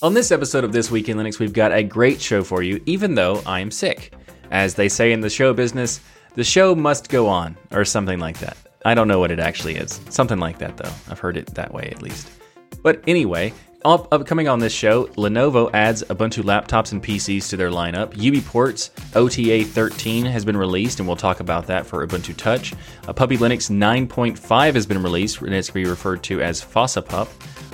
On this episode of This Week in Linux, we've got a great show for you, even though I am sick. As they say in the show business, the show must go on, or something like that. I don't know what it actually is. Something like that, though. I've heard it that way at least. But anyway, up, upcoming on this show, Lenovo adds Ubuntu laptops and PCs to their lineup. UBports OTA 13 has been released, and we'll talk about that for Ubuntu Touch. A Puppy Linux 9.5 has been released, and it's going to be referred to as Fossa Pup.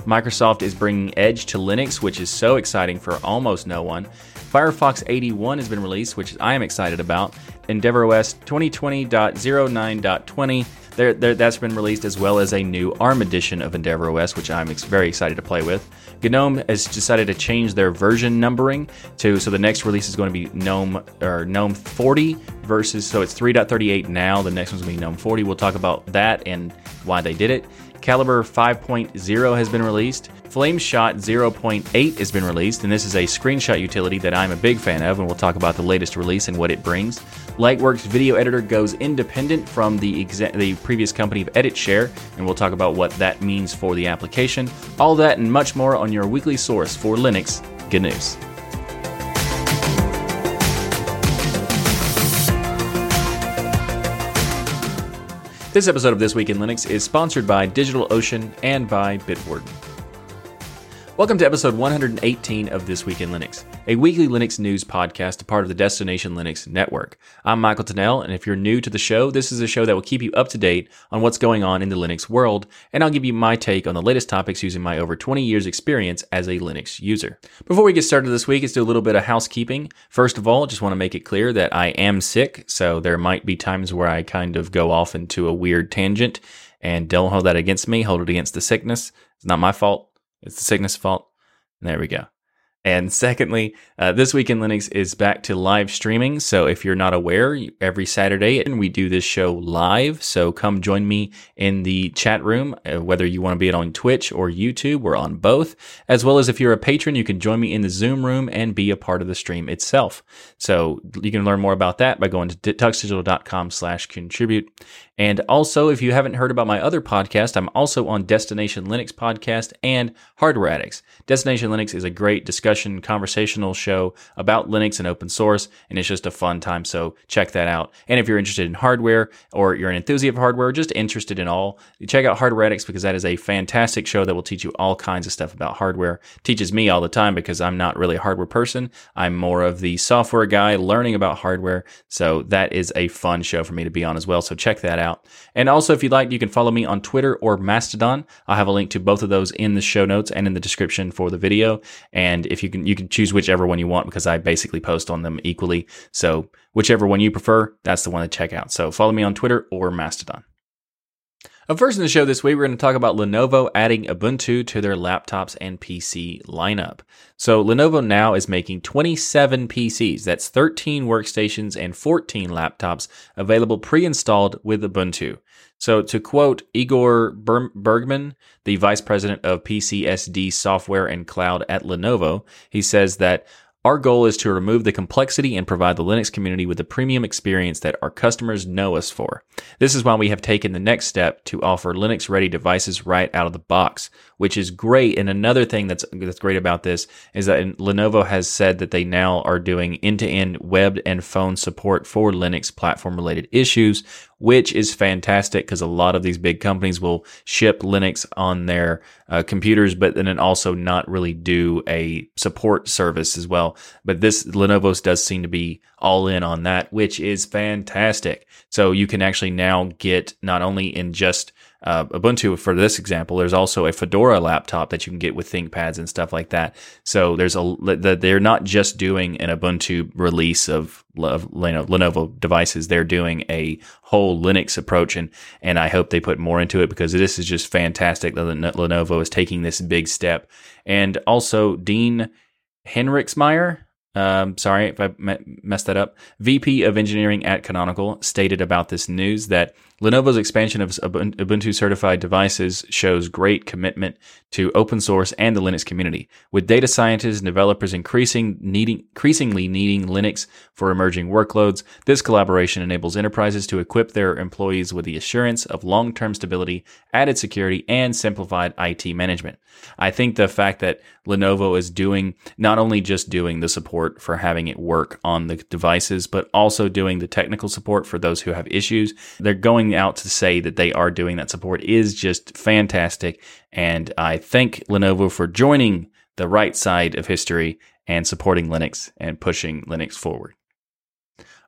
Microsoft is bringing Edge to Linux, which is so exciting for almost no one. Firefox 81 has been released, which I am excited about. EndeavourOS 2020.09.20 there, there, that's been released as well as a new ARM edition of EndeavourOS, which I'm ex- very excited to play with. GNOME has decided to change their version numbering to so the next release is going to be GNOME or GNOME 40 versus so it's 3.38 now. The next one's going to be GNOME 40. We'll talk about that and why they did it. Calibre 5.0 has been released. Flameshot 0.8 has been released, and this is a screenshot utility that I'm a big fan of, and we'll talk about the latest release and what it brings. Lightworks Video Editor goes independent from the, exa- the previous company of EditShare, and we'll talk about what that means for the application. All that and much more on your weekly source for Linux GNUs. This episode of This Week in Linux is sponsored by DigitalOcean and by Bitwarden. Welcome to episode 118 of This Week in Linux, a weekly Linux news podcast, a part of the Destination Linux network. I'm Michael Tunnell, and if you're new to the show, this is a show that will keep you up to date on what's going on in the Linux world, and I'll give you my take on the latest topics using my over 20 years experience as a Linux user. Before we get started this week, let's do a little bit of housekeeping. First of all, I just want to make it clear that I am sick, so there might be times where I kind of go off into a weird tangent, and don't hold that against me, hold it against the sickness. It's not my fault. It's the sickness fault. There we go. And secondly, uh, this week in Linux is back to live streaming. So if you're not aware, every Saturday we do this show live. So come join me in the chat room, uh, whether you want to be it on Twitch or YouTube. We're on both, as well as if you're a patron, you can join me in the Zoom room and be a part of the stream itself. So you can learn more about that by going to tuxdigital.com slash contribute. And also, if you haven't heard about my other podcast, I'm also on Destination Linux podcast and Hardware Addicts. Destination Linux is a great discussion, conversational show about Linux and open source, and it's just a fun time. So check that out. And if you're interested in hardware or you're an enthusiast of hardware, just interested in all, check out Hardware Addicts because that is a fantastic show that will teach you all kinds of stuff about hardware. teaches me all the time because I'm not really a hardware person. I'm more of the software guy learning about hardware. So that is a fun show for me to be on as well. So check that out out. And also, if you'd like, you can follow me on Twitter or Mastodon. I'll have a link to both of those in the show notes and in the description for the video. And if you can, you can choose whichever one you want because I basically post on them equally. So whichever one you prefer, that's the one to check out. So follow me on Twitter or Mastodon. Up first in the show this week, we're going to talk about Lenovo adding Ubuntu to their laptops and PC lineup. So, Lenovo now is making 27 PCs, that's 13 workstations and 14 laptops available pre installed with Ubuntu. So, to quote Igor Bergman, the vice president of PCSD software and cloud at Lenovo, he says that our goal is to remove the complexity and provide the Linux community with the premium experience that our customers know us for. This is why we have taken the next step to offer Linux ready devices right out of the box, which is great. And another thing that's, that's great about this is that Lenovo has said that they now are doing end to end web and phone support for Linux platform related issues, which is fantastic because a lot of these big companies will ship Linux on their uh, computers, but then also not really do a support service as well. But this Lenovo's does seem to be all in on that, which is fantastic. So you can actually now get not only in just uh, Ubuntu for this example, there's also a Fedora laptop that you can get with ThinkPads and stuff like that. So there's a they're not just doing an Ubuntu release of, of Lenovo devices; they're doing a whole Linux approach, and and I hope they put more into it because this is just fantastic that Lenovo is taking this big step. And also Dean Henrichsmeyer, um, sorry if I messed that up. VP of Engineering at Canonical stated about this news that Lenovo's expansion of Ubuntu certified devices shows great commitment to open source and the Linux community, with data scientists and developers increasing needing, increasingly needing Linux for emerging workloads. This collaboration enables enterprises to equip their employees with the assurance of long-term stability, added security, and simplified IT management. I think the fact that Lenovo is doing not only just doing the support for having it work on the devices, but also doing the technical support for those who have issues, they're going going out to say that they are doing that support is just fantastic. And I thank Lenovo for joining the right side of history and supporting Linux and pushing Linux forward.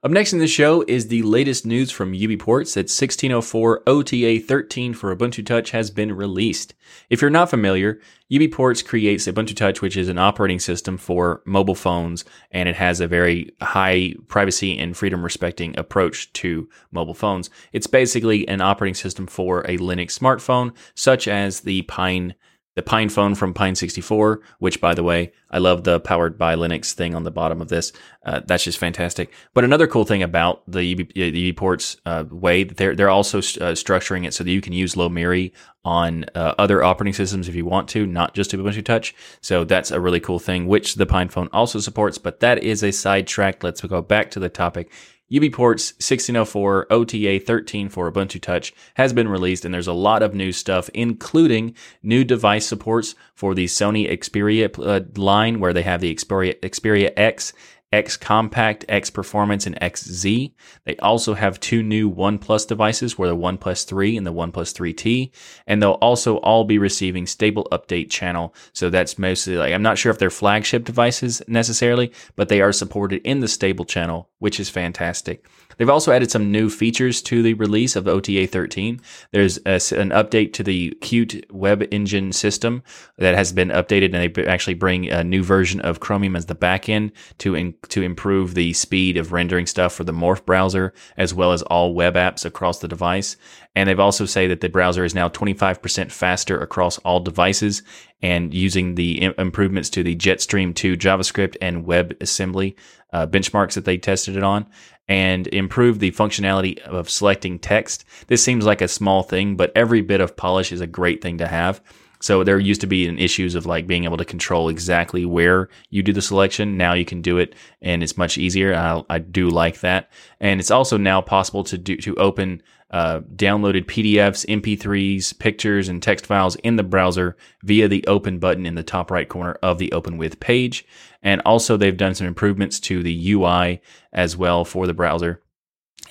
Up next in the show is the latest news from UBports that 1604 OTA 13 for Ubuntu Touch has been released. If you're not familiar, UBports creates Ubuntu Touch, which is an operating system for mobile phones, and it has a very high privacy and freedom respecting approach to mobile phones. It's basically an operating system for a Linux smartphone, such as the Pine the Pine phone from Pine 64, which by the way, I love the powered by Linux thing on the bottom of this. Uh, that's just fantastic. But another cool thing about the UB, the UBports uh, way, they're they're also uh, structuring it so that you can use Lomiri on uh, other operating systems if you want to, not just Ubuntu Touch. So that's a really cool thing, which the Pine phone also supports. But that is a sidetrack. Let's go back to the topic. UBports 1604 OTA 13 for Ubuntu Touch has been released, and there's a lot of new stuff, including new device supports for the Sony Xperia uh, line, where they have the Xperia, Xperia X X Compact, X Performance, and XZ. They also have two new OnePlus devices, where the OnePlus 3 and the OnePlus 3T, and they'll also all be receiving stable update channel. So that's mostly like I'm not sure if they're flagship devices necessarily, but they are supported in the stable channel, which is fantastic. They've also added some new features to the release of OTA 13. There's a, an update to the Qt web engine system that has been updated, and they actually bring a new version of Chromium as the backend to in, to improve the speed of rendering stuff for the Morph browser as well as all web apps across the device. And they've also say that the browser is now 25% faster across all devices and using the improvements to the Jetstream 2 JavaScript and WebAssembly uh, benchmarks that they tested it on and improve the functionality of selecting text. This seems like a small thing, but every bit of polish is a great thing to have. So there used to be issues of like being able to control exactly where you do the selection. Now you can do it and it's much easier. I, I do like that. And it's also now possible to do, to open uh, downloaded PDFs, MP3s, pictures, and text files in the browser via the open button in the top right corner of the open with page. And also, they've done some improvements to the UI as well for the browser.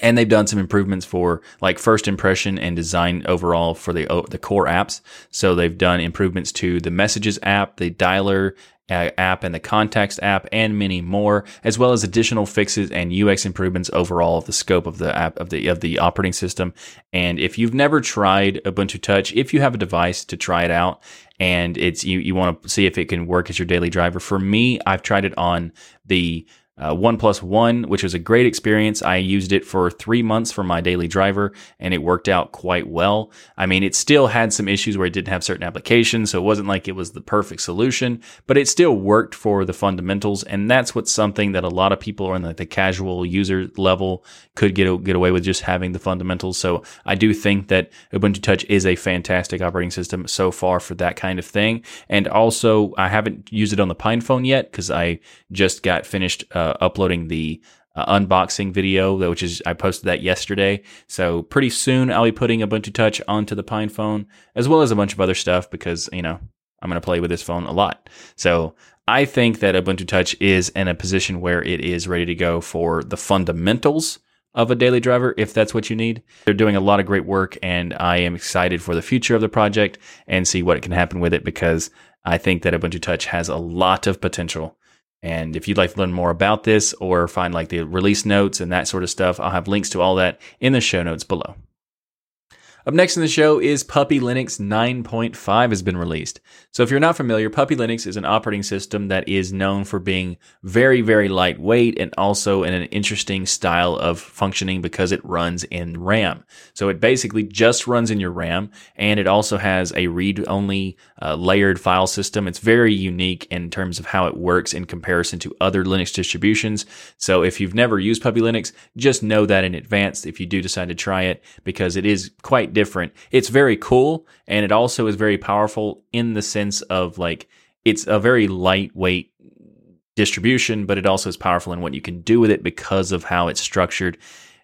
And they've done some improvements for like first impression and design overall for the oh, the core apps. So they've done improvements to the messages app, the dialer uh, app and the contacts app and many more as well as additional fixes and UX improvements overall of the scope of the app of the of the operating system and if you've never tried Ubuntu Touch if you have a device to try it out and it's you you want to see if it can work as your daily driver for me I've tried it on the uh, OnePlus One, which was a great experience. I used it for three months for my daily driver, and it worked out quite well. I mean, it still had some issues where it didn't have certain applications, so it wasn't like it was the perfect solution, but it still worked for the fundamentals, and that's what's something that a lot of people on the, the casual user level could get get away with just having the fundamentals. So I do think that Ubuntu Touch is a fantastic operating system so far for that kind of thing, and also I haven't used it on the PinePhone yet because I just got finished. Uh, uh, uploading the uh, unboxing video, which is I posted that yesterday. So pretty soon I'll be putting Ubuntu Touch onto the Pine phone, as well as a bunch of other stuff because you know I'm going to play with this phone a lot. So I think that Ubuntu Touch is in a position where it is ready to go for the fundamentals of a daily driver if that's what you need. They're doing a lot of great work and I am excited for the future of the project and see what can happen with it because I think that Ubuntu Touch has a lot of potential and if you'd like to learn more about this or find like the release notes and that sort of stuff, I'll have links to all that in the show notes below. Up next in the show is Puppy Linux 9.5 has been released. So if you're not familiar, Puppy Linux is an operating system that is known for being very, very lightweight and also in an interesting style of functioning because it runs in RAM. So it basically just runs in your RAM and it also has a read-only uh, layered file system. It's very unique in terms of how it works in comparison to other Linux distributions. So if you've never used Puppy Linux, just know that in advance if you do decide to try it because it is quite different. It's very cool and it also is very powerful in the sense of like it's a very lightweight distribution, but it also is powerful in what you can do with it because of how it's structured.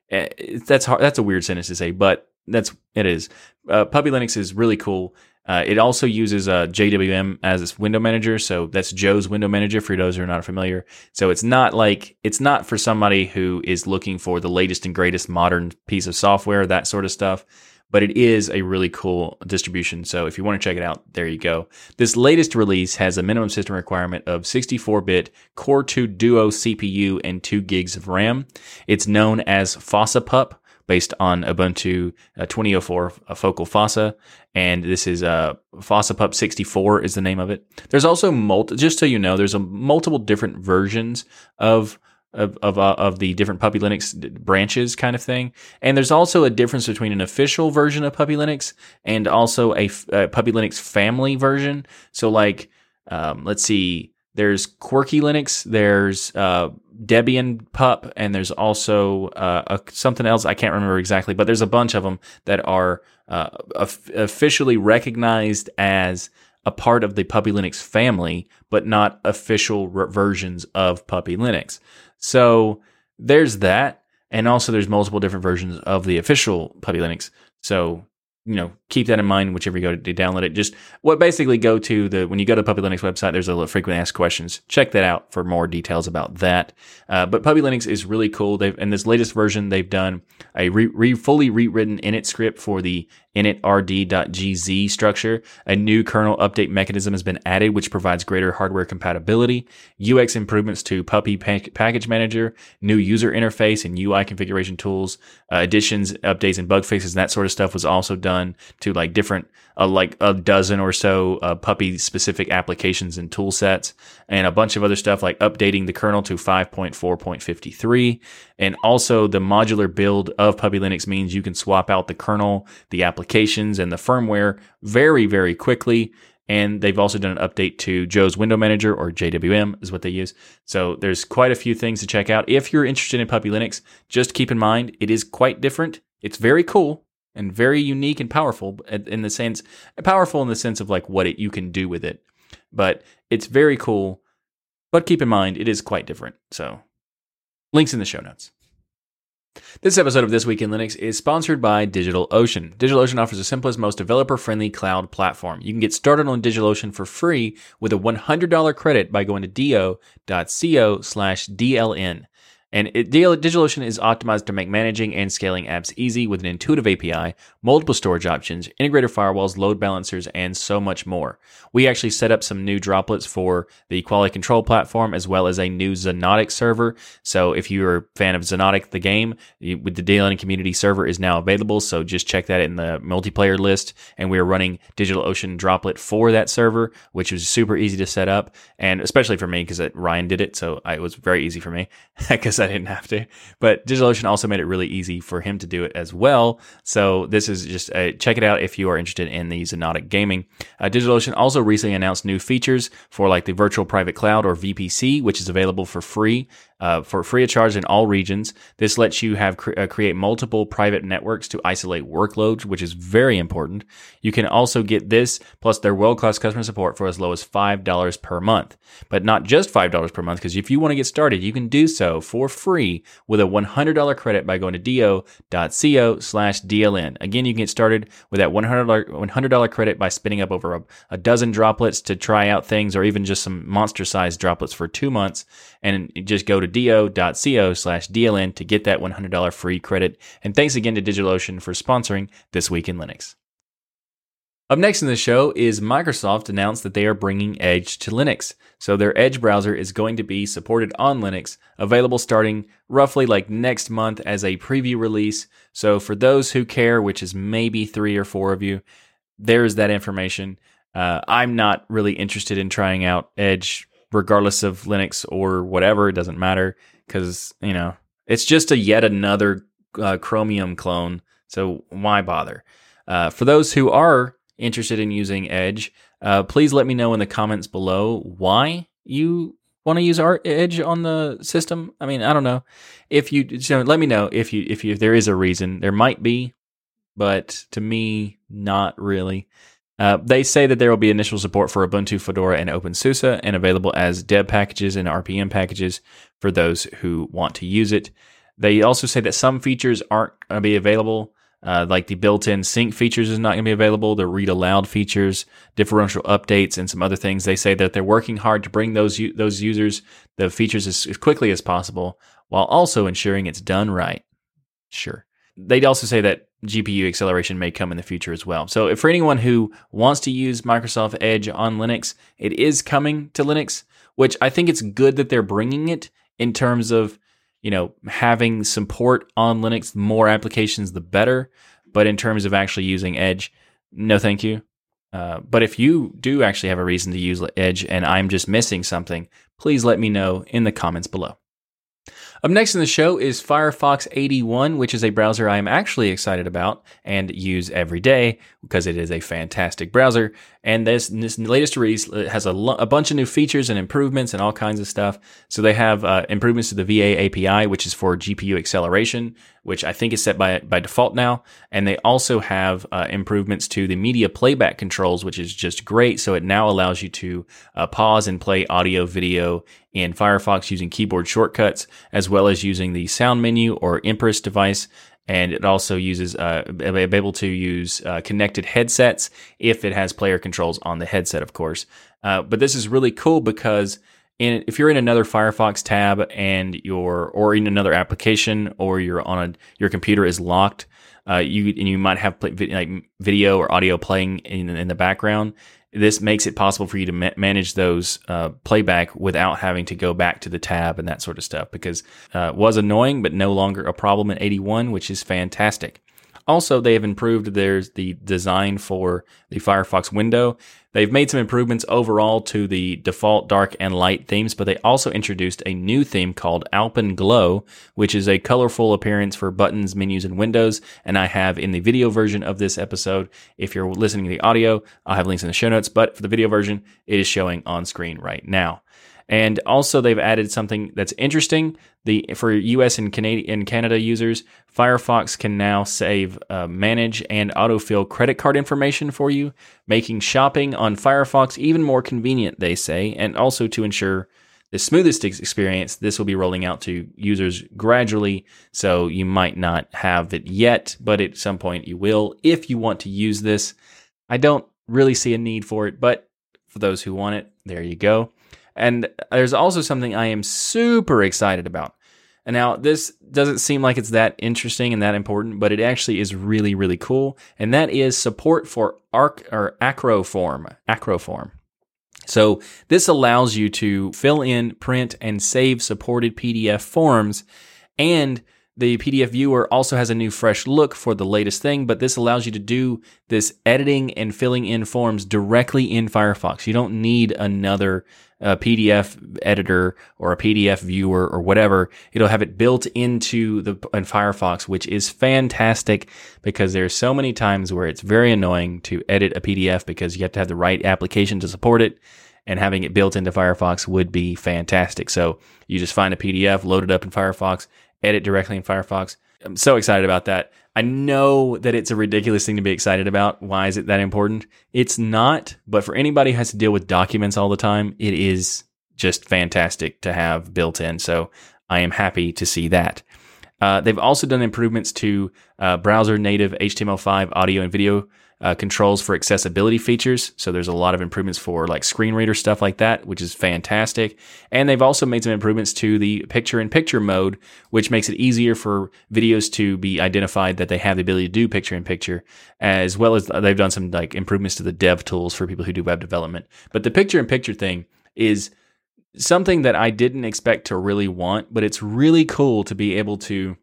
Eh, that's hard. That's a weird sentence to say, but that's it is. Uh, Puppy Linux is really cool. Uh, it also uses uh, JWM as its window manager, so that's Joe's window manager for those who are not familiar. So it's not like it's not for somebody who is looking for the latest and greatest modern piece of software, that sort of stuff but it is a really cool distribution. So if you want to check it out, there you go. This latest release has a minimum system requirement of 64-bit Core 2 Duo CPU and 2 gigs of RAM. It's known as FossaPup based on Ubuntu uh, 2004 uh, Focal Fossa, and this is uh, FossaPup 64 is the name of it. There's also just so you know, there's a multiple different versions of of of, uh, of the different Puppy Linux branches kind of thing. And there's also a difference between an official version of Puppy Linux and also a, a Puppy Linux family version. So like, um, let's see, there's Quirky Linux, there's uh, Debian Pup, and there's also uh, a, something else I can't remember exactly, but there's a bunch of them that are uh, officially recognized as a part of the Puppy Linux family, but not official versions of Puppy Linux. So there's that. And also there's multiple different versions of the official Puppy Linux. So, you know, keep that in mind whichever you go to download it. Just what basically go to the when you go to Puppy Linux website, there's a frequently asked questions. Check that out for more details about that. Uh, but Puppy Linux is really cool. They've in this latest version, they've done a re, re, fully rewritten init script for the initrd.gz structure. A new kernel update mechanism has been added, which provides greater hardware compatibility, UX improvements to Puppy Package Manager, new user interface and UI configuration tools, uh, additions, updates, and bug fixes, and that sort of stuff was also done to like different, uh, like a dozen or so uh, Puppy specific applications and tool sets, and a bunch of other stuff like updating the kernel to 5.4.53. And also the modular build of Puppy Linux means you can swap out the kernel, the applications and the firmware very, very quickly. And they've also done an update to Joe's Window Manager or JWM is what they use. So there's quite a few things to check out. If you're interested in Puppy Linux, just keep in mind it is quite different. It's very cool and very unique and powerful in the sense powerful in the sense of like what it, you can do with it. But it's very cool. But keep in mind it is quite different. So links in the show notes. This episode of This Week in Linux is sponsored by DigitalOcean. DigitalOcean offers the simplest, most developer friendly cloud platform. You can get started on DigitalOcean for free with a $100 credit by going to do.co slash DLN. And it, DigitalOcean is optimized to make managing and scaling apps easy with an intuitive API, multiple storage options, integrated firewalls, load balancers, and so much more. We actually set up some new droplets for the quality control platform as well as a new Xonotic server. So if you're a fan of Xonotic, the game, with the DLN community server is now available. So just check that in the multiplayer list. And we are running DigitalOcean droplet for that server, which was super easy to set up. And especially for me, because Ryan did it. So it was very easy for me because I didn't have to. But DigitalOcean also made it really easy for him to do it as well. So this is just a, check it out if you are interested in the Xonotic gaming. Uh, DigitalOcean also recently announced new features for like the virtual private cloud or VPC, which is available for free uh, for free of charge in all regions. This lets you have cre- uh, create multiple private networks to isolate workloads, which is very important. You can also get this plus their world class customer support for as low as five dollars per month, but not just five dollars per month. Because if you want to get started, you can do so for free with a one hundred dollar credit by going to do.co slash DLN. Again, you can get started with that one hundred dollar credit by spinning up over a, a dozen droplets to try out things, or even just some monster sized droplets for two months, and just go to do.co slash DLN to get that $100 free credit. And thanks again to DigitalOcean for sponsoring This Week in Linux. Up next in the show is Microsoft announced that they are bringing Edge to Linux. So their Edge browser is going to be supported on Linux, available starting roughly like next month as a preview release. So for those who care, which is maybe three or four of you, there's that information. Uh, I'm not really interested in trying out Edge, regardless of Linux or whatever. It doesn't matter because you know it's just a yet another uh, Chromium clone. So why bother? Uh, for those who are interested in using Edge, uh, please let me know in the comments below why you want to use our Edge on the system. I mean, I don't know if you, know, let me know if you if you if there is a reason. There might be, but to me, not really. Uh, they say that there will be initial support for Ubuntu, Fedora, and OpenSUSE, and available as deb packages and RPM packages for those who want to use it. They also say that some features aren't going to be available uh, like the built-in sync features is not going to be available. The read aloud features, differential updates, and some other things. They say that they're working hard to bring those those users the features as, as quickly as possible, while also ensuring it's done right. Sure. They'd also say that GPU acceleration may come in the future as well. So, for anyone who wants to use Microsoft Edge on Linux, it is coming to Linux, which I think it's good that they're bringing it in terms of you know, having support on Linux, more applications, the better. But in terms of actually using Edge, no, thank you. Uh, but if you do actually have a reason to use Edge and I'm just missing something, please let me know in the comments below. Up next in the show is Firefox 81, which is a browser I am actually excited about and use every day because it is a fantastic browser. And this, this latest release has a, a, bunch of new features and improvements and all kinds of stuff. So they have uh, improvements to the VA API, which is for GPU acceleration, which I think is set by by default now. And they also have uh, improvements to the media playback controls, which is just great. So it now allows you to uh, pause and play audio, video in Firefox using keyboard shortcuts, as well as using the sound menu or MPRIS device. And it also uses uh, able to use uh, connected headsets if it has player controls on the headset, of course. Uh, but this is really cool because in, if you're in another Firefox tab and your or in another application or you're on a your computer is locked, uh, you and you might have play, like video or audio playing in, in the background. This makes it possible for you to ma- manage those uh, playback without having to go back to the tab and that sort of stuff because uh, was annoying, but no longer a problem in 81, which is fantastic. Also, they have improved there's the design for the Firefox window. They've made some improvements overall to the default dark and light themes, but they also introduced a new theme called Alpenglow, which is a colorful appearance for buttons, menus, and windows. And I have in the video version of this episode, if you're listening to the audio, I'll have links in the show notes, but for the video version, it is showing on screen right now. And also, they've added something that's interesting. The for U.S. and Canadian Canada users, Firefox can now save, uh, manage, and autofill credit card information for you, making shopping on Firefox even more convenient. They say, and also to ensure the smoothest experience, this will be rolling out to users gradually. So you might not have it yet, but at some point you will if you want to use this. I don't really see a need for it, but for those who want it, there you go. And there's also something I am super excited about. And now this doesn't seem like it's that interesting and that important, but it actually is really, really cool. And that is support for arc or acroform. Acroform. So this allows you to fill in, print, and save supported PDF forms and the PDF viewer also has a new fresh look for the latest thing, but this allows you to do this editing and filling in forms directly in Firefox. You don't need another uh, PDF editor or a PDF viewer or whatever. It'll have it built into the in Firefox, which is fantastic because there's so many times where it's very annoying to edit a PDF because you have to have the right application to support it and having it built into Firefox would be fantastic. So you just find a PDF, load it up in Firefox, edit directly in Firefox. I'm so excited about that. I know that it's a ridiculous thing to be excited about. Why is it that important? It's not, but for anybody who has to deal with documents all the time, it is just fantastic to have built in. So I am happy to see that. Uh, they've also done improvements to uh, browser native HTML5 audio and video uh, controls for accessibility features. So there's a lot of improvements for like screen reader stuff like that, which is fantastic. And they've also made some improvements to the picture in picture mode, which makes it easier for videos to be identified that they have the ability to do picture in picture, as well as they've done some like improvements to the dev tools for people who do web development. But the picture in picture thing is something that I didn't expect to really want, but it's really cool to be able to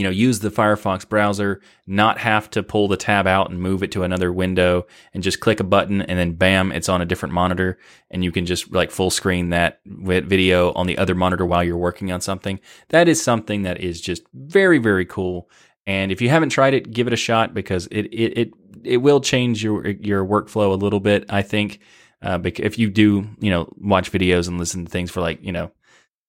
you know, use the Firefox browser, not have to pull the tab out and move it to another window and just click a button and then bam, it's on a different monitor and you can just like full screen that video on the other monitor while you're working on something. That is something that is just very, very cool. And if you haven't tried it, give it a shot because it, it, it, it will change your, your workflow a little bit. I think, uh, if you do, you know, watch videos and listen to things for like, you know,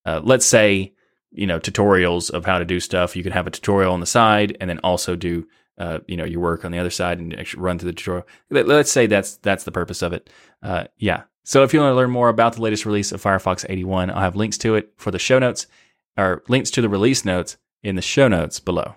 uh, let's say, you know tutorials of how to do stuff. You could have a tutorial on the side and then also do uh, you know your work on the other side and actually run through the tutorial. Let, us say that's that's the purpose of it. Uh, yeah. So if you want to learn more about the latest release of Firefox 81, I'll have links to it for the show notes or links to the release notes in the show notes below.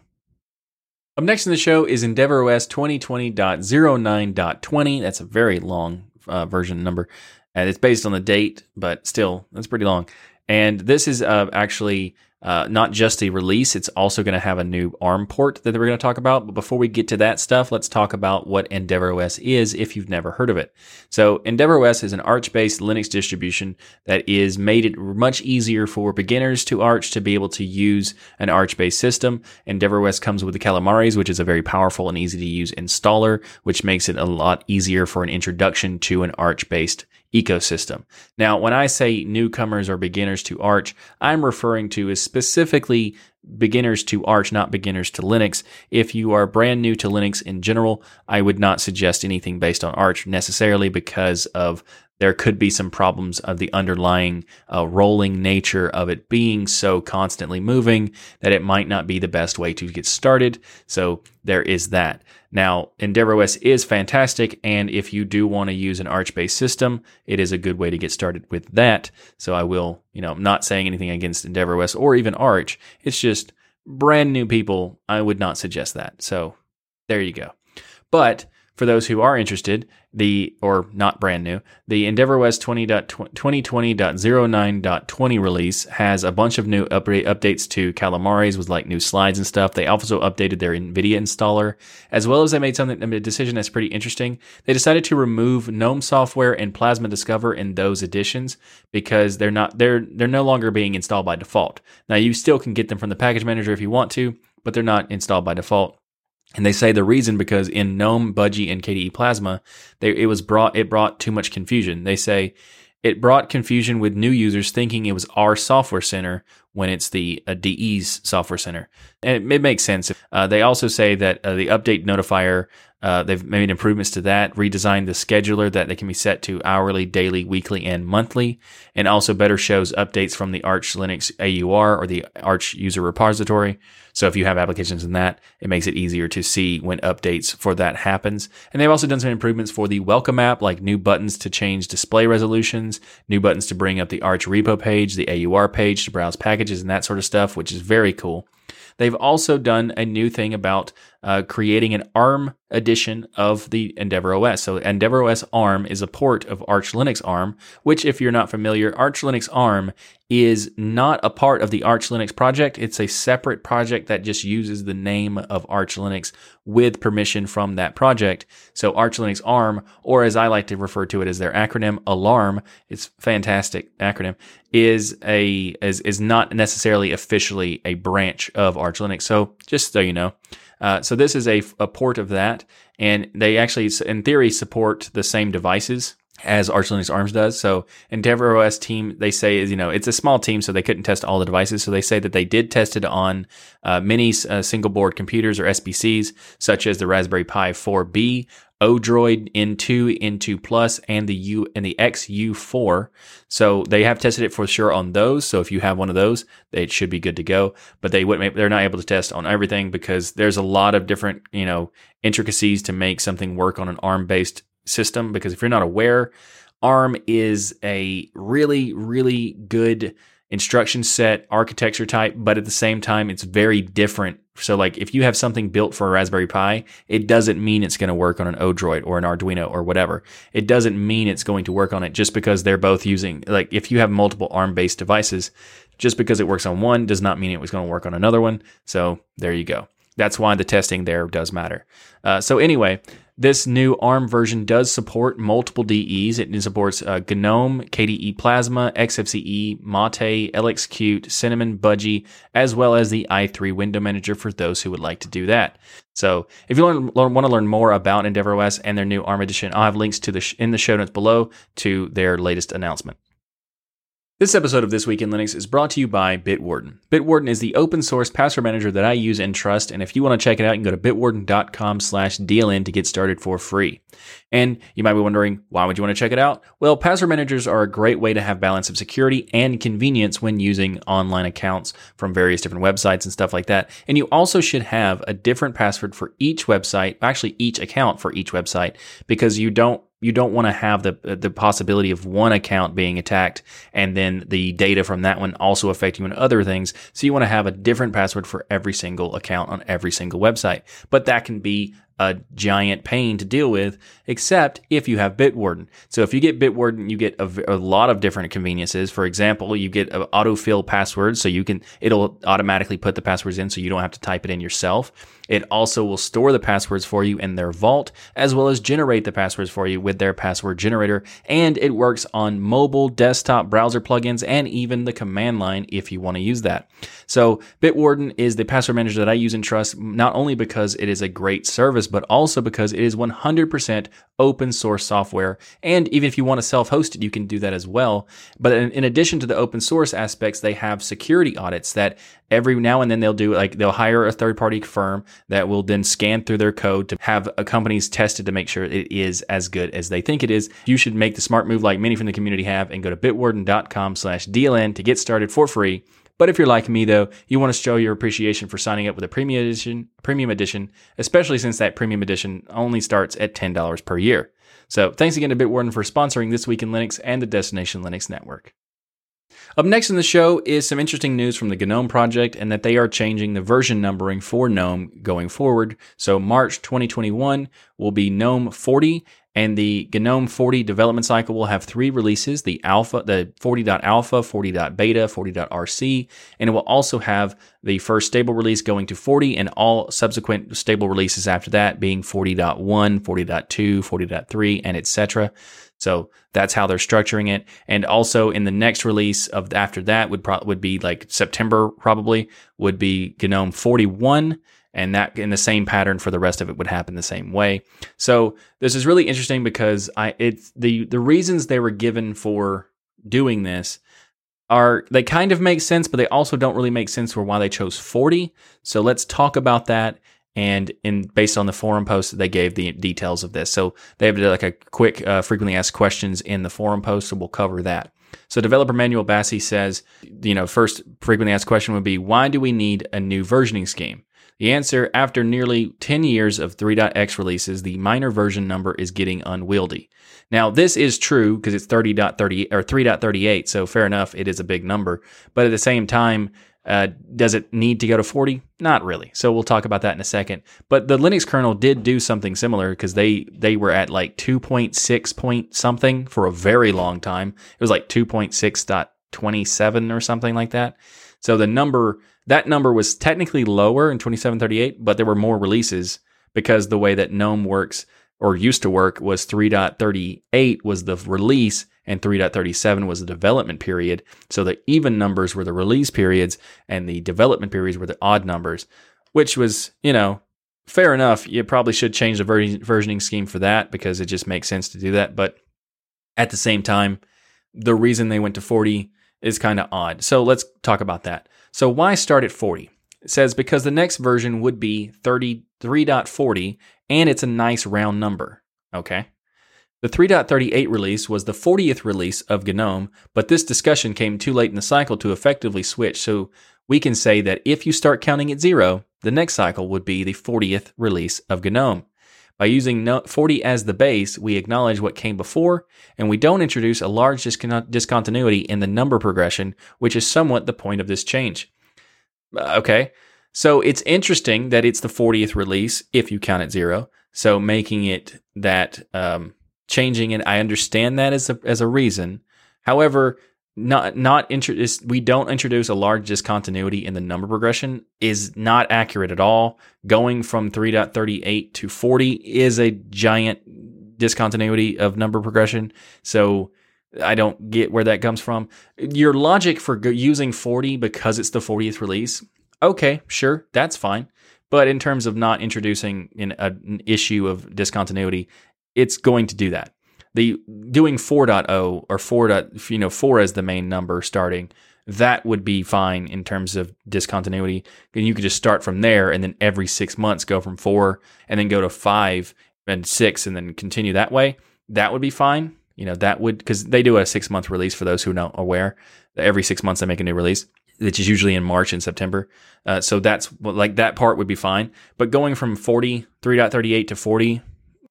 Up next in the show is EndeavourOS 2020.09.20. That's a very long uh, version number, and it's based on the date, but still, that's pretty long. And this is uh, actually uh, not just a release, it's also going to have a new ARM port that we're going to talk about. But before we get to that stuff, let's talk about what EndeavourOS is if you've never heard of it. So, EndeavourOS is an Arch based Linux distribution that is made it much easier for beginners to Arch to be able to use an Arch based system. EndeavourOS comes with the Calamares, which is a very powerful and easy to use installer, which makes it a lot easier for an introduction to an Arch based ecosystem. Now, when I say newcomers or beginners to Arch, I'm referring to is specifically beginners to Arch, not beginners to Linux. If you are brand new to Linux in general, I would not suggest anything based on Arch necessarily because of there could be some problems of the underlying uh, rolling nature of it being so constantly moving that it might not be the best way to get started. So there is that. Now, EndeavourOS is fantastic, and if you do want to use an Arch-based system, it is a good way to get started with that. So I will, you know, I'm not saying anything against EndeavourOS or even Arch. It's just brand new people. I would not suggest that. So there you go. But for those who are interested, the or not brand new, the Endeavour EndeavourOS 2020.09.20 release has a bunch of new update updates to Calamares with like new slides and stuff. They also updated their NVIDIA installer, as well as they made something a decision that's pretty interesting. They decided to remove GNOME software and Plasma Discover in those editions because they're not they're they're no longer being installed by default. Now you still can get them from the package manager if you want to, but they're not installed by default. And they say the reason because in GNOME, Budgie, and KDE Plasma, they, it was brought it brought too much confusion. They say it brought confusion with new users thinking it was our software center when it's the uh, DE's software center. And it, it makes sense. Uh, they also say that uh, the update notifier uh, they've made improvements to that, redesigned the scheduler that they can be set to hourly, daily, weekly, and monthly, and also better shows updates from the Arch Linux AUR or the Arch user repository. So if you have applications in that, it makes it easier to see when updates for that happens. And they've also done some improvements for the welcome app, like new buttons to change display resolutions, new buttons to bring up the Arch repo page, the AUR page to browse packages and that sort of stuff, which is very cool. They've also done a new thing about uh, creating an ARM edition of the EndeavourOS. So EndeavourOS ARM is a port of Arch Linux ARM, which, if you're not familiar, Arch Linux ARM is not a part of the Arch Linux project. It's a separate project that just uses the name of Arch Linux with permission from that project. So Arch Linux ARM, or as I like to refer to it as their acronym, ALARM, it's fantastic acronym, is a is, is not necessarily officially a branch of Arch Linux. So just so you know. Uh, so this is a, a port of that, and they actually, in theory, support the same devices as Arch Linux ARMS does. So EndeavourOS team, they say is, you know, it's a small team, so they couldn't test all the devices. So they say that they did test it on uh, many uh, single board computers or SBCs, such as the Raspberry Pi 4B, Odroid N2, N2 Plus, and the U and the XU4. So they have tested it for sure on those. So if you have one of those, it should be good to go. But they wouldn't. They're not able to test on everything because there's a lot of different, you know, intricacies to make something work on an ARM based system. Because if you're not aware, ARM is a really, really good instruction set architecture type, but at the same time, it's very different So, like, if you have something built for a Raspberry Pi, it doesn't mean it's going to work on an Odroid or an Arduino or whatever. It doesn't mean it's going to work on it just because they're both using, like, if you have multiple ARM based devices, just because it works on one does not mean it was going to work on another one. So, there you go. That's why the testing there does matter. Uh, so, anyway, this new ARM version does support multiple DEs. It supports uh, GNOME, KDE Plasma, XFCE, Mate, LXQt, Cinnamon, Budgie, as well as the i3 window manager for those who would like to do that. So if you want to learn more about EndeavourOS and their new ARM edition, I'll have links to the sh- in the show notes below to their latest announcement. This episode of This Week in Linux is brought to you by Bitwarden. Bitwarden is the open source password manager that I use and trust, and if you want to check it out, you can go to bitwarden.com slash DLN to get started for free. And you might be wondering, why would you want to check it out? Well, password managers are a great way to have balance of security and convenience when using online accounts from various different websites and stuff like that. And you also should have a different password for each website, actually each account for each website, because you don't you don't want to have the the possibility of one account being attacked and then the data from that one also affecting you in other things. So you want to have a different password for every single account on every single website. But that can be a giant pain to deal with, except if you have Bitwarden. So if you get Bitwarden, you get a, a lot of different conveniences. For example, you get autofill password, so you can it'll automatically put the passwords in, so you don't have to type it in yourself. It also will store the passwords for you in their vault, as well as generate the passwords for you with their password generator. And it works on mobile, desktop, browser plugins, and even the command line if you want to use that. So Bitwarden is the password manager that I use and trust, not only because it is a great service, but also because it is 100% open source software. And even if you want to self host it, you can do that as well. But in, in addition to the open source aspects, they have security audits that every now and then they'll do like they'll hire a third party firm that will then scan through their code to have companies tested to make sure it is as good as they think it is. You should make the smart move like many from the community have and go to bitwarden.com slash DLN to get started for free. But if you're like me though, you want to show your appreciation for signing up with a premium edition, premium edition, especially since that premium edition only starts at $10 per year. So thanks again to Bitwarden for sponsoring This Week in Linux and the Destination Linux Network. Up next in the show is some interesting news from the GNOME project and that they are changing the version numbering for GNOME going forward. So March 2021 will be GNOME 40 and the GNOME 40 development cycle will have three releases the alpha, the 40.alpha, 40.beta, 40.rc, and it will also have the first stable release going to 40 and all subsequent stable releases after that being 40.1, 40.2, 40.3, and etc. So that's how they're structuring it. And also in the next release of after that would pro- would be like September probably would be GNOME 41 and that in the same pattern for the rest of it would happen the same way. So this is really interesting because I it's the the reasons they were given for doing this are they kind of make sense, but they also don't really make sense for why they chose 40. So let's talk about that. And in based on the forum post, they gave the details of this. So they have like a quick uh, frequently asked questions in the forum post, so we'll cover that. So developer Manuel Bassi says, you know, first frequently asked question would be, why do we need a new versioning scheme? The answer after nearly 10 years of 3.x releases, the minor version number is getting unwieldy. Now, this is true because it's 30.30 or 3.38, so fair enough, it is a big number. But at the same time, uh, does it need to go to 40? Not really. So we'll talk about that in a second. But the Linux kernel did do something similar because they they were at like 2.6 point something for a very long time. It was like 2.6.27 or something like that. So the number that number was technically lower in 2738, but there were more releases because the way that GNOME works or used to work was 3.38 was the release and 3.37 was the development period. So the even numbers were the release periods and the development periods were the odd numbers, which was, you know, fair enough. You probably should change the versioning scheme for that because it just makes sense to do that. But at the same time, the reason they went to 40 is kind of odd. So let's talk about that. So why start at 40? It says because the next version would be 33.40 and it's a nice round number. Okay. The 3.38 release was the 40th release of GNOME, but this discussion came too late in the cycle to effectively switch. So we can say that if you start counting at zero, the next cycle would be the 40th release of GNOME. By using 40 as the base, we acknowledge what came before, and we don't introduce a large discontinuity in the number progression, which is somewhat the point of this change. Uh, okay, So it's interesting that it's the 40th release if you count it zero. So making it that um, changing it, I understand that as a as a reason. However, not not introduce we don't introduce a large discontinuity in the number progression is not accurate at all. Going from 3.38 to 40 is a giant discontinuity of number progression. So I don't get where that comes from. Your logic for using 40 because it's the 40th release, okay, sure, that's fine. But in terms of not introducing an, an issue of discontinuity, it's going to do that the doing 4.0 or 4. you know 4 as the main number starting that would be fine in terms of discontinuity and you could just start from there and then every 6 months go from 4 and then go to 5 and 6 and then continue that way that would be fine you know that would cuz they do a 6 month release for those who are not aware every 6 months they make a new release which is usually in March and September. Uh, so that's like that part would be fine. But going from 40, 3.38 to 40,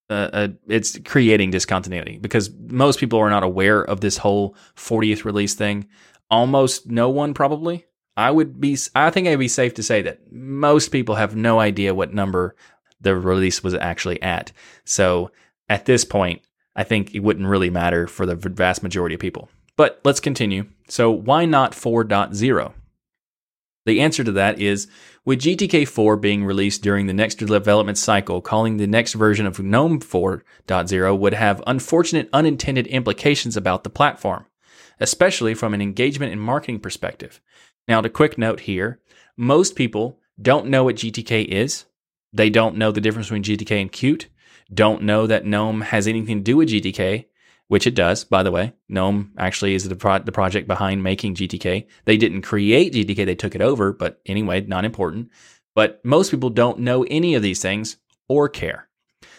uh, uh, it's creating discontinuity because most people are not aware of this whole 40th release thing. Almost no one probably. I would be. I think it'd be safe to say that most people have no idea what number the release was actually at. So at this point, I think it wouldn't really matter for the vast majority of people. But let's continue. So why not 4.0? The answer to that is with GTK 4 being released during the next development cycle, calling the next version of GNOME 4.0 would have unfortunate unintended implications about the platform, especially from an engagement and marketing perspective. Now, to quick note here, most people don't know what GTK is. They don't know the difference between GTK and Qt, don't know that GNOME has anything to do with GTK, which it does, by the way. GNOME actually is the, pro- the project behind making GTK. They didn't create GTK, they took it over, but anyway, not important. But most people don't know any of these things or care.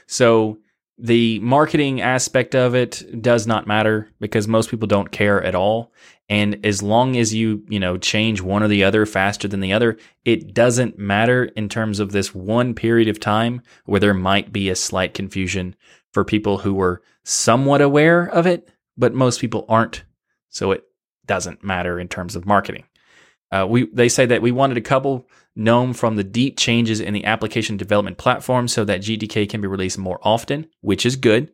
So the marketing aspect of it does not matter because most people don't care at all. And as long as you, you know, change one or the other faster than the other, it doesn't matter in terms of this one period of time where there might be a slight confusion for people who were somewhat aware of it, but most people aren't. So it doesn't matter in terms of marketing. Uh, we they say that we wanted to couple GNOME from the deep changes in the application development platform so that GTK can be released more often, which is good.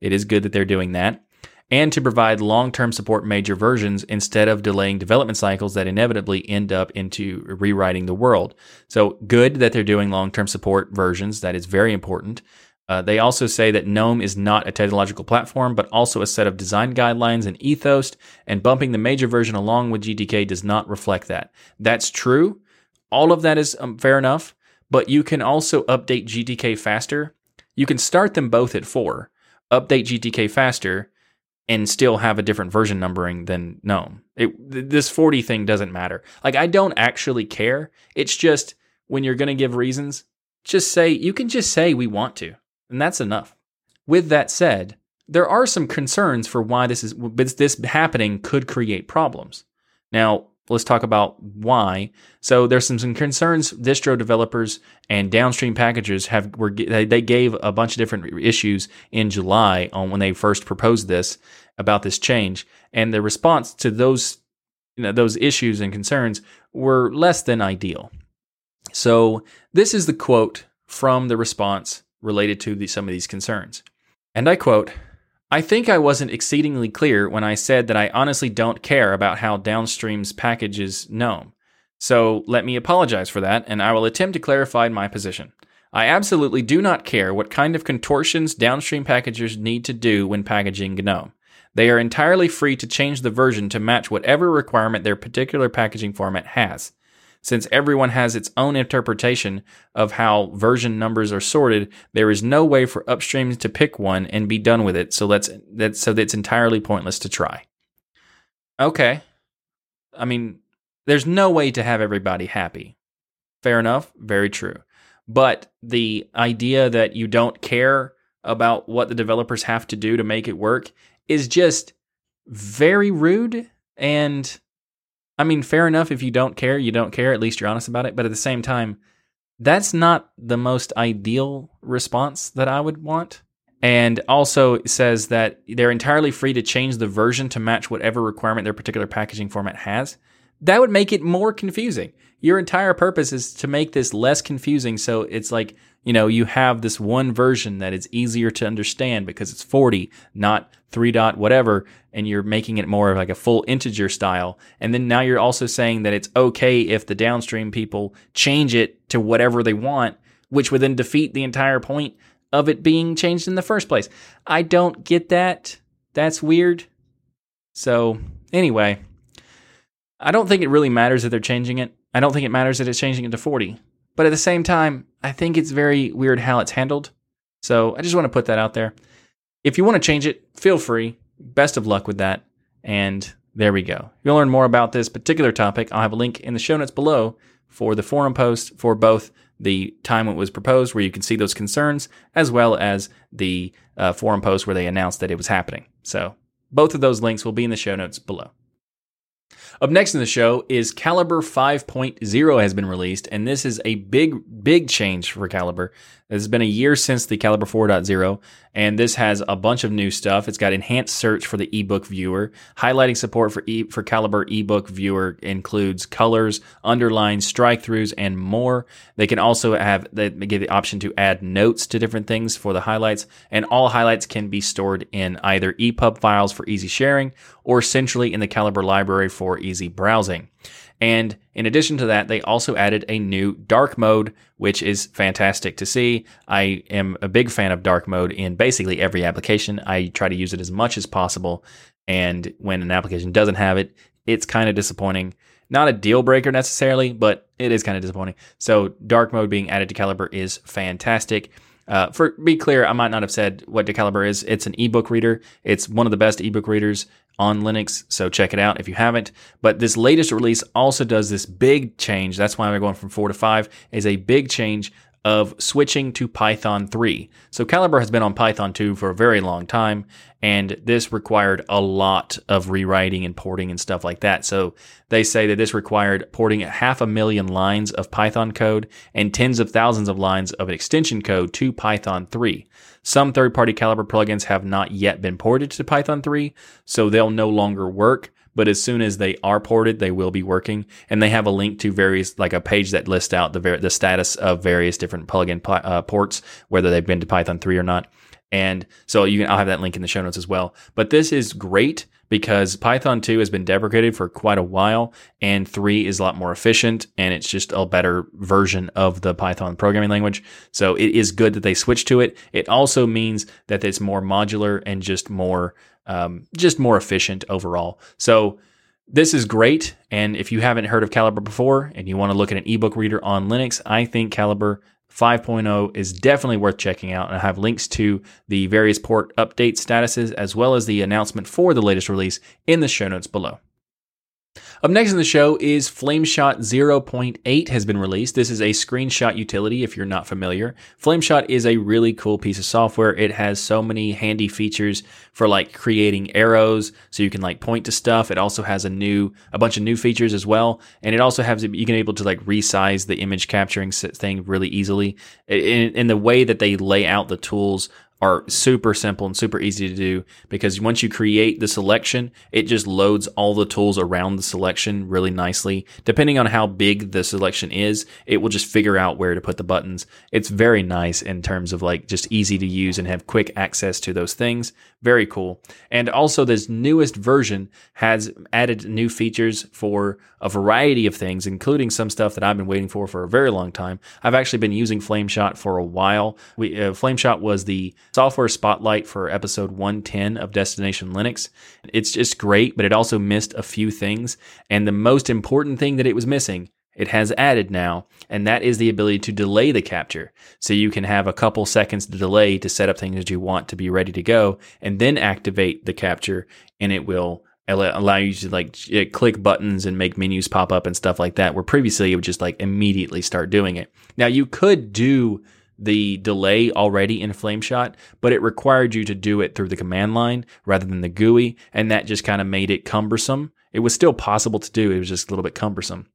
It is good that they're doing that. And to provide long-term support major versions instead of delaying development cycles that inevitably end up into rewriting the world. So good that they're doing long-term support versions. That is very important. Uh, they also say that GNOME is not a technological platform, but also a set of design guidelines and ethos, and bumping the major version along with GTK does not reflect that. That's true. All of that is um, fair enough, but you can also update GTK faster. You can start them both at 4, update GTK faster, and still have a different version numbering than GNOME. It, this 40 thing doesn't matter. Like, I don't actually care. It's just when you're going to give reasons, just say, you can just say we want to and that's enough. With that said, there are some concerns for why this is this happening could create problems. Now, let's talk about why. So there's some, some concerns distro developers and downstream packagers have were they gave a bunch of different issues in July on when they first proposed this about this change and the response to those you know those issues and concerns were less than ideal. So this is the quote from the response related to the, some of these concerns. And I quote, I think I wasn't exceedingly clear when I said that I honestly don't care about how downstreams packages GNOME. So let me apologize for that, and I will attempt to clarify my position. I absolutely do not care what kind of contortions downstream packagers need to do when packaging GNOME. They are entirely free to change the version to match whatever requirement their particular packaging format has. Since everyone has its own interpretation of how version numbers are sorted, there is no way for upstream to pick one and be done with it. So let's that's so that's entirely pointless to try. Okay. I mean, there's no way to have everybody happy. Fair enough, very true. But the idea that you don't care about what the developers have to do to make it work is just very rude and I mean, fair enough. If you don't care, you don't care. At least you're honest about it. But at the same time, that's not the most ideal response that I would want. And also says that they're entirely free to change the version to match whatever requirement their particular packaging format has. that would make it more confusing. Your entire purpose is to make this less confusing. So it's like, you know, you have this one version that is easier to understand because it's 40, not three dot whatever, and you're making it more of like a full integer style. And then now you're also saying that it's okay if the downstream people change it to whatever they want, which would then defeat the entire point of it being changed in the first place. I don't get that. That's weird. So, anyway, I don't think it really matters that they're changing it. I don't think it matters that it's changing it to 40. But at the same time, I think it's very weird how it's handled. So I just want to put that out there. If you want to change it, feel free. Best of luck with that. And there we go. If You'll learn more about this particular topic. I'll have a link in the show notes below for the forum post for both the time it was proposed, where you can see those concerns, as well as the uh, forum post where they announced that it was happening. So both of those links will be in the show notes below. Up next in the show is Calibre 5.0 has been released, and this is a big, big change for Calibre. It's been a year since the Calibre 4.0, and this has a bunch of new stuff. It's got enhanced search for the ebook viewer, highlighting support for e- for Calibre ebook viewer includes colors, underlines, strike throughs, and more. They can also have they give the option to add notes to different things for the highlights, and all highlights can be stored in either EPUB files for easy sharing or centrally in the Calibre library for easy browsing. And in addition to that, they also added a new dark mode, which is fantastic to see. I am a big fan of dark mode in basically every application. I try to use it as much as possible. And when an application doesn't have it, it's kind of disappointing. Not a deal breaker necessarily, but it is kind of disappointing. So dark mode being added to Calibre is fantastic. Uh, for be clear, I might not have said what Decalibre is. It's an ebook reader. It's one of the best ebook readers on Linux, so check it out if you haven't. But this latest release also does this big change. That's why we're going from four to five. Is a big change of switching to Python 3. So Calibre has been on Python 2 for a very long time, and this required a lot of rewriting and porting and stuff like that. So they say that this required porting half a million lines of Python code and tens of thousands of lines of extension code to Python 3. Some third party Calibre plugins have not yet been ported to Python 3, so they'll no longer work but as soon as they are ported, they will be working. And they have a link to various, like a page that lists out the ver- the status of various different plugin uh, ports, whether they've been to Python 3 or not. And so you can, I'll have that link in the show notes as well. But this is great because Python 2 has been deprecated for quite a while and 3 is a lot more efficient and it's just a better version of the Python programming language. So it is good that they switched to it. It also means that it's more modular and just more um, just more efficient overall. So this is great. And if you haven't heard of Calibre before and you want to look at an ebook reader on Linux, I think Calibre 5.0 is definitely worth checking out. And I have links to the various port update statuses as well as the announcement for the latest release in the show notes below. Up next in the show is Flameshot 0.8 has been released. This is a screenshot utility if you're not familiar. Flameshot is a really cool piece of software. It has so many handy features for like creating arrows so you can like point to stuff. It also has a new a bunch of new features as well, and it also has you can able to like resize the image capturing thing really easily. In, in the way that they lay out the tools are super simple and super easy to do because once you create the selection, it just loads all the tools around the selection really nicely. Depending on how big the selection is, it will just figure out where to put the buttons. It's very nice in terms of like just easy to use and have quick access to those things. Very cool. And also this newest version has added new features for a variety of things, including some stuff that I've been waiting for for a very long time. I've actually been using Flameshot for a while. We, uh, Flameshot was the software spotlight for episode 110 of Destination Linux. It's just great, but it also missed a few things. And the most important thing that it was missing it has added now, and that is the ability to delay the capture. So you can have a couple seconds to delay to set up things that you want to be ready to go, and then activate the capture, and it will allow you to like uh, click buttons and make menus pop up and stuff like that. Where previously it would just like immediately start doing it. Now you could do the delay already in Flameshot, but it required you to do it through the command line rather than the GUI, and that just kind of made it cumbersome. It was still possible to do, it was just a little bit cumbersome.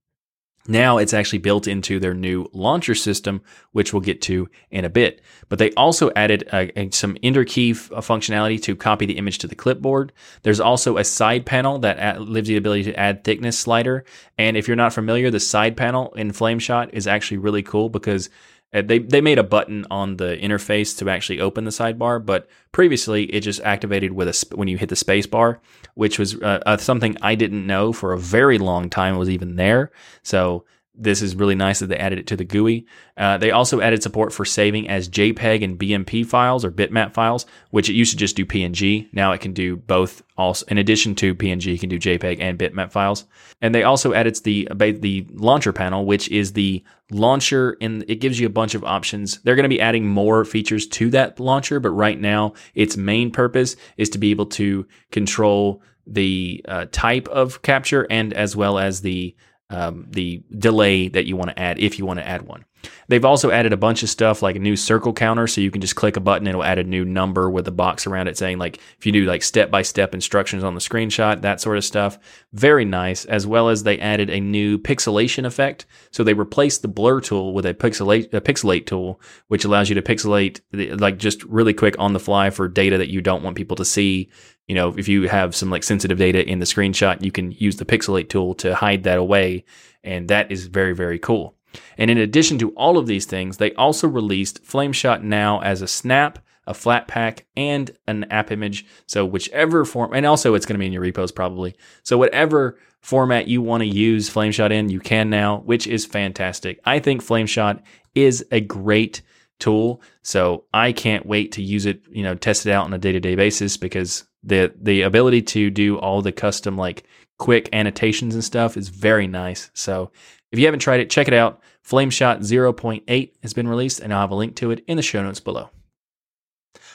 Now it's actually built into their new launcher system, which we'll get to in a bit. But they also added some Enter key f- uh, functionality to copy the image to the clipboard. There's also a side panel that gives you the ability to add thickness slider. And if you're not familiar, the side panel in FlameShot is actually really cool because they they made a button on the interface to actually open the sidebar, but previously it just activated with a when you hit the space bar, which was uh, uh, something I didn't know for a very long time was even there. So this is really nice that they added it to the GUI. Uh, they also added support for saving as JPEG and BMP files or bitmap files, which it used to just do PNG. Now it can do both. Also, in addition to PNG, it can do JPEG and bitmap files. And they also added the the launcher panel, which is the launcher, and it gives you a bunch of options. They're going to be adding more features to that launcher, but right now its main purpose is to be able to control the uh, type of capture and as well as the um, the delay that you want to add if you want to add one. They've also added a bunch of stuff like a new circle counter, so you can just click a button and it'll add a new number with a box around it saying like if you do like step by step instructions on the screenshot, that sort of stuff. Very nice. As well as they added a new pixelation effect, so they replaced the blur tool with a pixelate a pixelate tool, which allows you to pixelate like just really quick on the fly for data that you don't want people to see you know, if you have some like sensitive data in the screenshot, you can use the pixelate tool to hide that away. And that is very, very cool. And in addition to all of these things, they also released FlameShot Now as a snap, a Flatpak, and an AppImage. So whichever form, and also it's going to be in your repos probably. So whatever format you want to use FlameShot in, you can now, which is fantastic. I think FlameShot is a great tool. So I can't wait to use it, you know, test it out on a day-to-day basis because the the ability to do all the custom like quick annotations and stuff is very nice. So if you haven't tried it, check it out. FlameShot 0.8 has been released, and I'll have a link to it in the show notes below.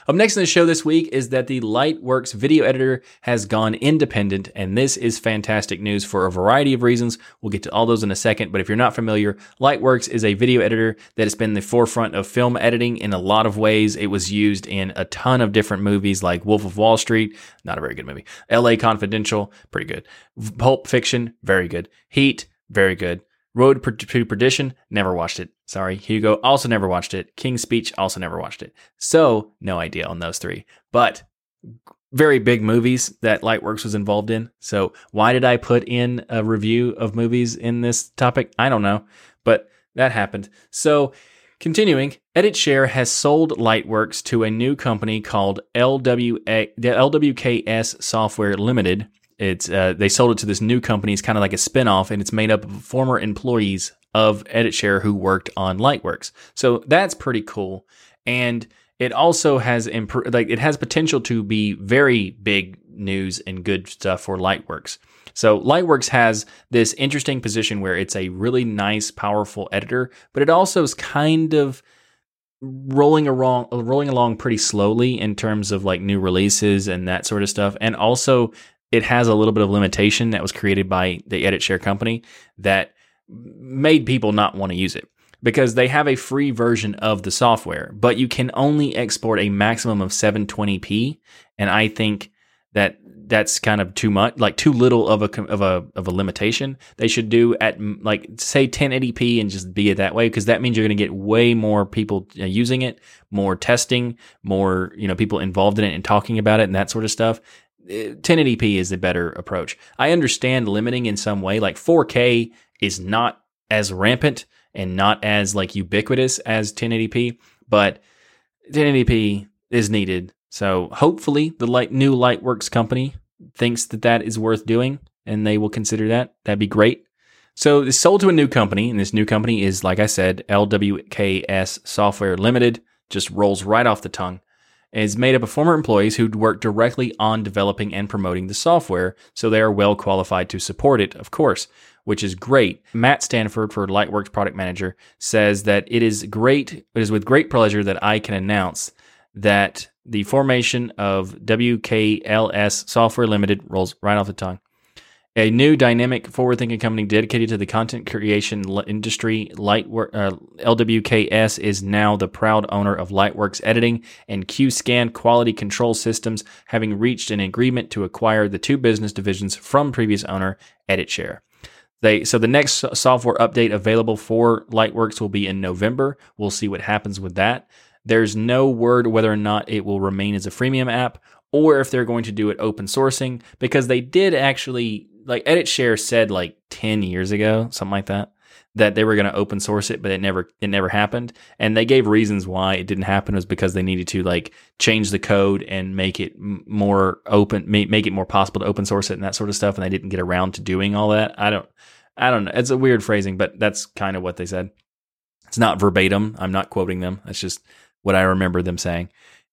Up next in the show this week is that the Lightworks video editor has gone independent, and this is fantastic news for a variety of reasons. We'll get to all those in a second, but if you're not familiar, Lightworks is a video editor that has been the forefront of film editing in a lot of ways. It was used in a ton of different movies like Wolf of Wall Street, not a very good movie, LA Confidential, pretty good, Pulp Fiction, very good, Heat, very good. Road to Perdition, never watched it. Sorry. Hugo, also never watched it. King's Speech, also never watched it. So, no idea on those three. But very big movies that Lightworks was involved in. So, why did I put in a review of movies in this topic? I don't know, but that happened. So, continuing, EditShare has sold Lightworks to a new company called LWA, LWKS Software Limited it's uh, they sold it to this new company. It's kind of like a spinoff, and it's made up of former employees of EditShare who worked on Lightworks. So that's pretty cool, and it also has imp- like it has potential to be very big news and good stuff for Lightworks. So Lightworks has this interesting position where it's a really nice, powerful editor, but it also is kind of rolling along rolling along pretty slowly in terms of like new releases and that sort of stuff and also it has a little bit of limitation that was created by the EditShare company that made people not want to use it because they have a free version of the software, but you can only export a maximum of 720p. And I think that that's kind of too much, like too little of a of a of a limitation. They should do at like say 1080p and just be it that way because that means you're going to get way more people uh, using it, more testing, more you know people involved in it and talking about it and that sort of stuff. 1080p is the better approach. I understand limiting in some way, like 4K is not as rampant and not as like ubiquitous as 1080p, but 1080p is needed. So hopefully the light new Lightworks company thinks that that is worth doing and they will consider that. That'd be great. So it's sold to a new company and this new company is like I said LWKS Software Limited just rolls right off the tongue is made up of former employees who'd work directly on developing and promoting the software, so they are well qualified to support it, of course, which is great. Matt Sandford for Lightworks product manager says that it is great, it is with great pleasure that I can announce that the formation of WKLS Software Limited rolls right off the tongue a new dynamic forward thinking company dedicated to the content creation industry lightwork uh, lwks is now the proud owner of lightworks editing and qscan quality control systems having reached an agreement to acquire the two business divisions from previous owner editshare They so the next software update available for Lightworks will be in November. We'll see what happens with that. There's no word whether or not it will remain as a freemium app or if they're going to do it open sourcing because they did actually like EditShare said like 10 years ago, something like that, that they were going to open source it, but it never it never happened. And they gave reasons why it didn't happen was because they needed to like change the code and make it more open, make it more possible to open source it and that sort of stuff. And they didn't get around to doing all that. I don't, I don't know. It's a weird phrasing, but that's kind of what they said. It's not verbatim. I'm not quoting them. That's just what I remember them saying.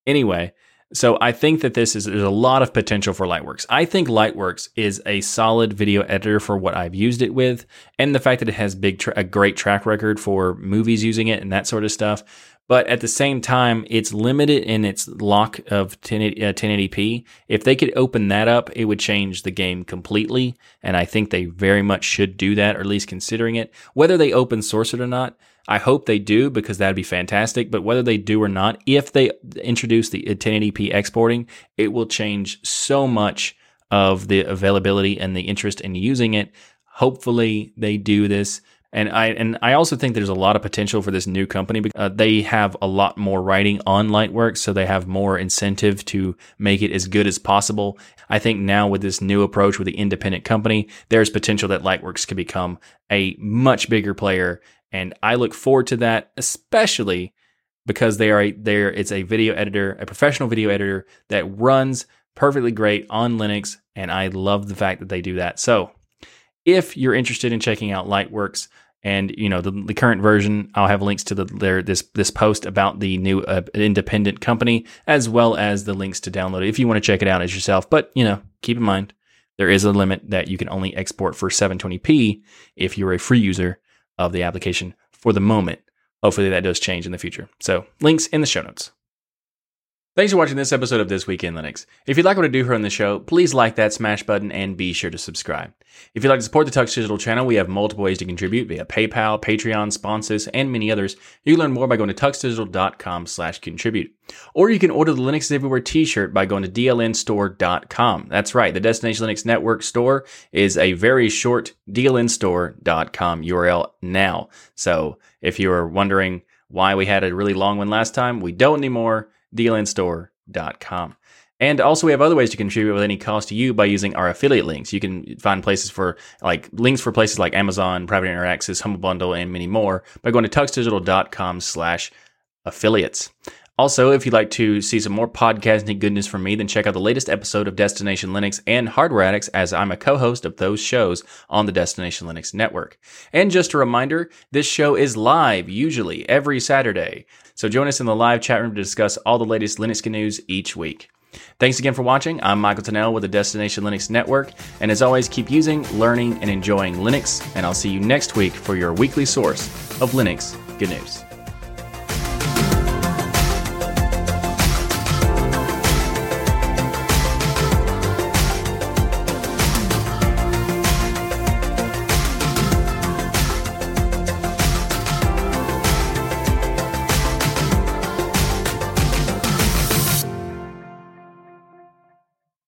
Anyway, so I think that this is there's a lot of potential for Lightworks. I think Lightworks is a solid video editor for what I've used it with, and the fact that it has big tra- a great track record for movies using it and that sort of stuff. But at the same time, it's limited in its lock of 10, uh, 1080p. If they could open that up, it would change the game completely. And I think they very much should do that, or at least considering it. Whether they open source it or not, I hope they do because that'd be fantastic. But whether they do or not, if they introduce the 1080p exporting, it will change so much of the availability and the interest in using it. Hopefully, they do this. And I and I also think there's a lot of potential for this new company. Uh, they have a lot more writing on Lightworks, so they have more incentive to make it as good as possible. I think now with this new approach with the independent company, there's potential that Lightworks could become a much bigger player and I look forward to that, especially because they are there. It's a video editor, a professional video editor that runs perfectly great on Linux, and I love the fact that they do that. So, if you're interested in checking out Lightworks and you know the, the current version, I'll have links to the their, this this post about the new uh, independent company as well as the links to download it if you want to check it out as yourself. But you know, keep in mind there is a limit that you can only export for 720p if you're a free user of the application for the moment. Hopefully that does change in the future. So, links in the show notes. Thanks for watching this episode of This Week in Linux. If you'd like what I do here on the show, please like that smash button and be sure to subscribe. If you'd like to support the Tux Digital channel, we have multiple ways to contribute via PayPal, Patreon, sponsors, and many others. You can learn more by going to tuxdigital.com slash contribute. Or you can order the Linux Everywhere t-shirt by going to dlnstore.com. That's right, the Destination Linux Network store is a very short dlnstore.com URL now. So if you were wondering why we had a really long one last time, we don't anymore dlnstore.com. And also, we have other ways to contribute with any cost to you by using our affiliate links. You can find places for like links for places like Amazon, Private Access, Humble Bundle, and many more by going to tuxdigital.com slash affiliates. Also, if you'd like to see some more podcasting goodness from me, then check out the latest episode of Destination Linux and Hardware Addicts as I'm a co-host of those shows on the Destination Linux network. And just a reminder, this show is live usually every Saturday. So join us in the live chat room to discuss all the latest Linux news each week. Thanks again for watching. I'm Michael Tunnell with the Destination Linux Network. And as always, keep using, learning, and enjoying Linux. And I'll see you next week for your weekly source of Linux good news.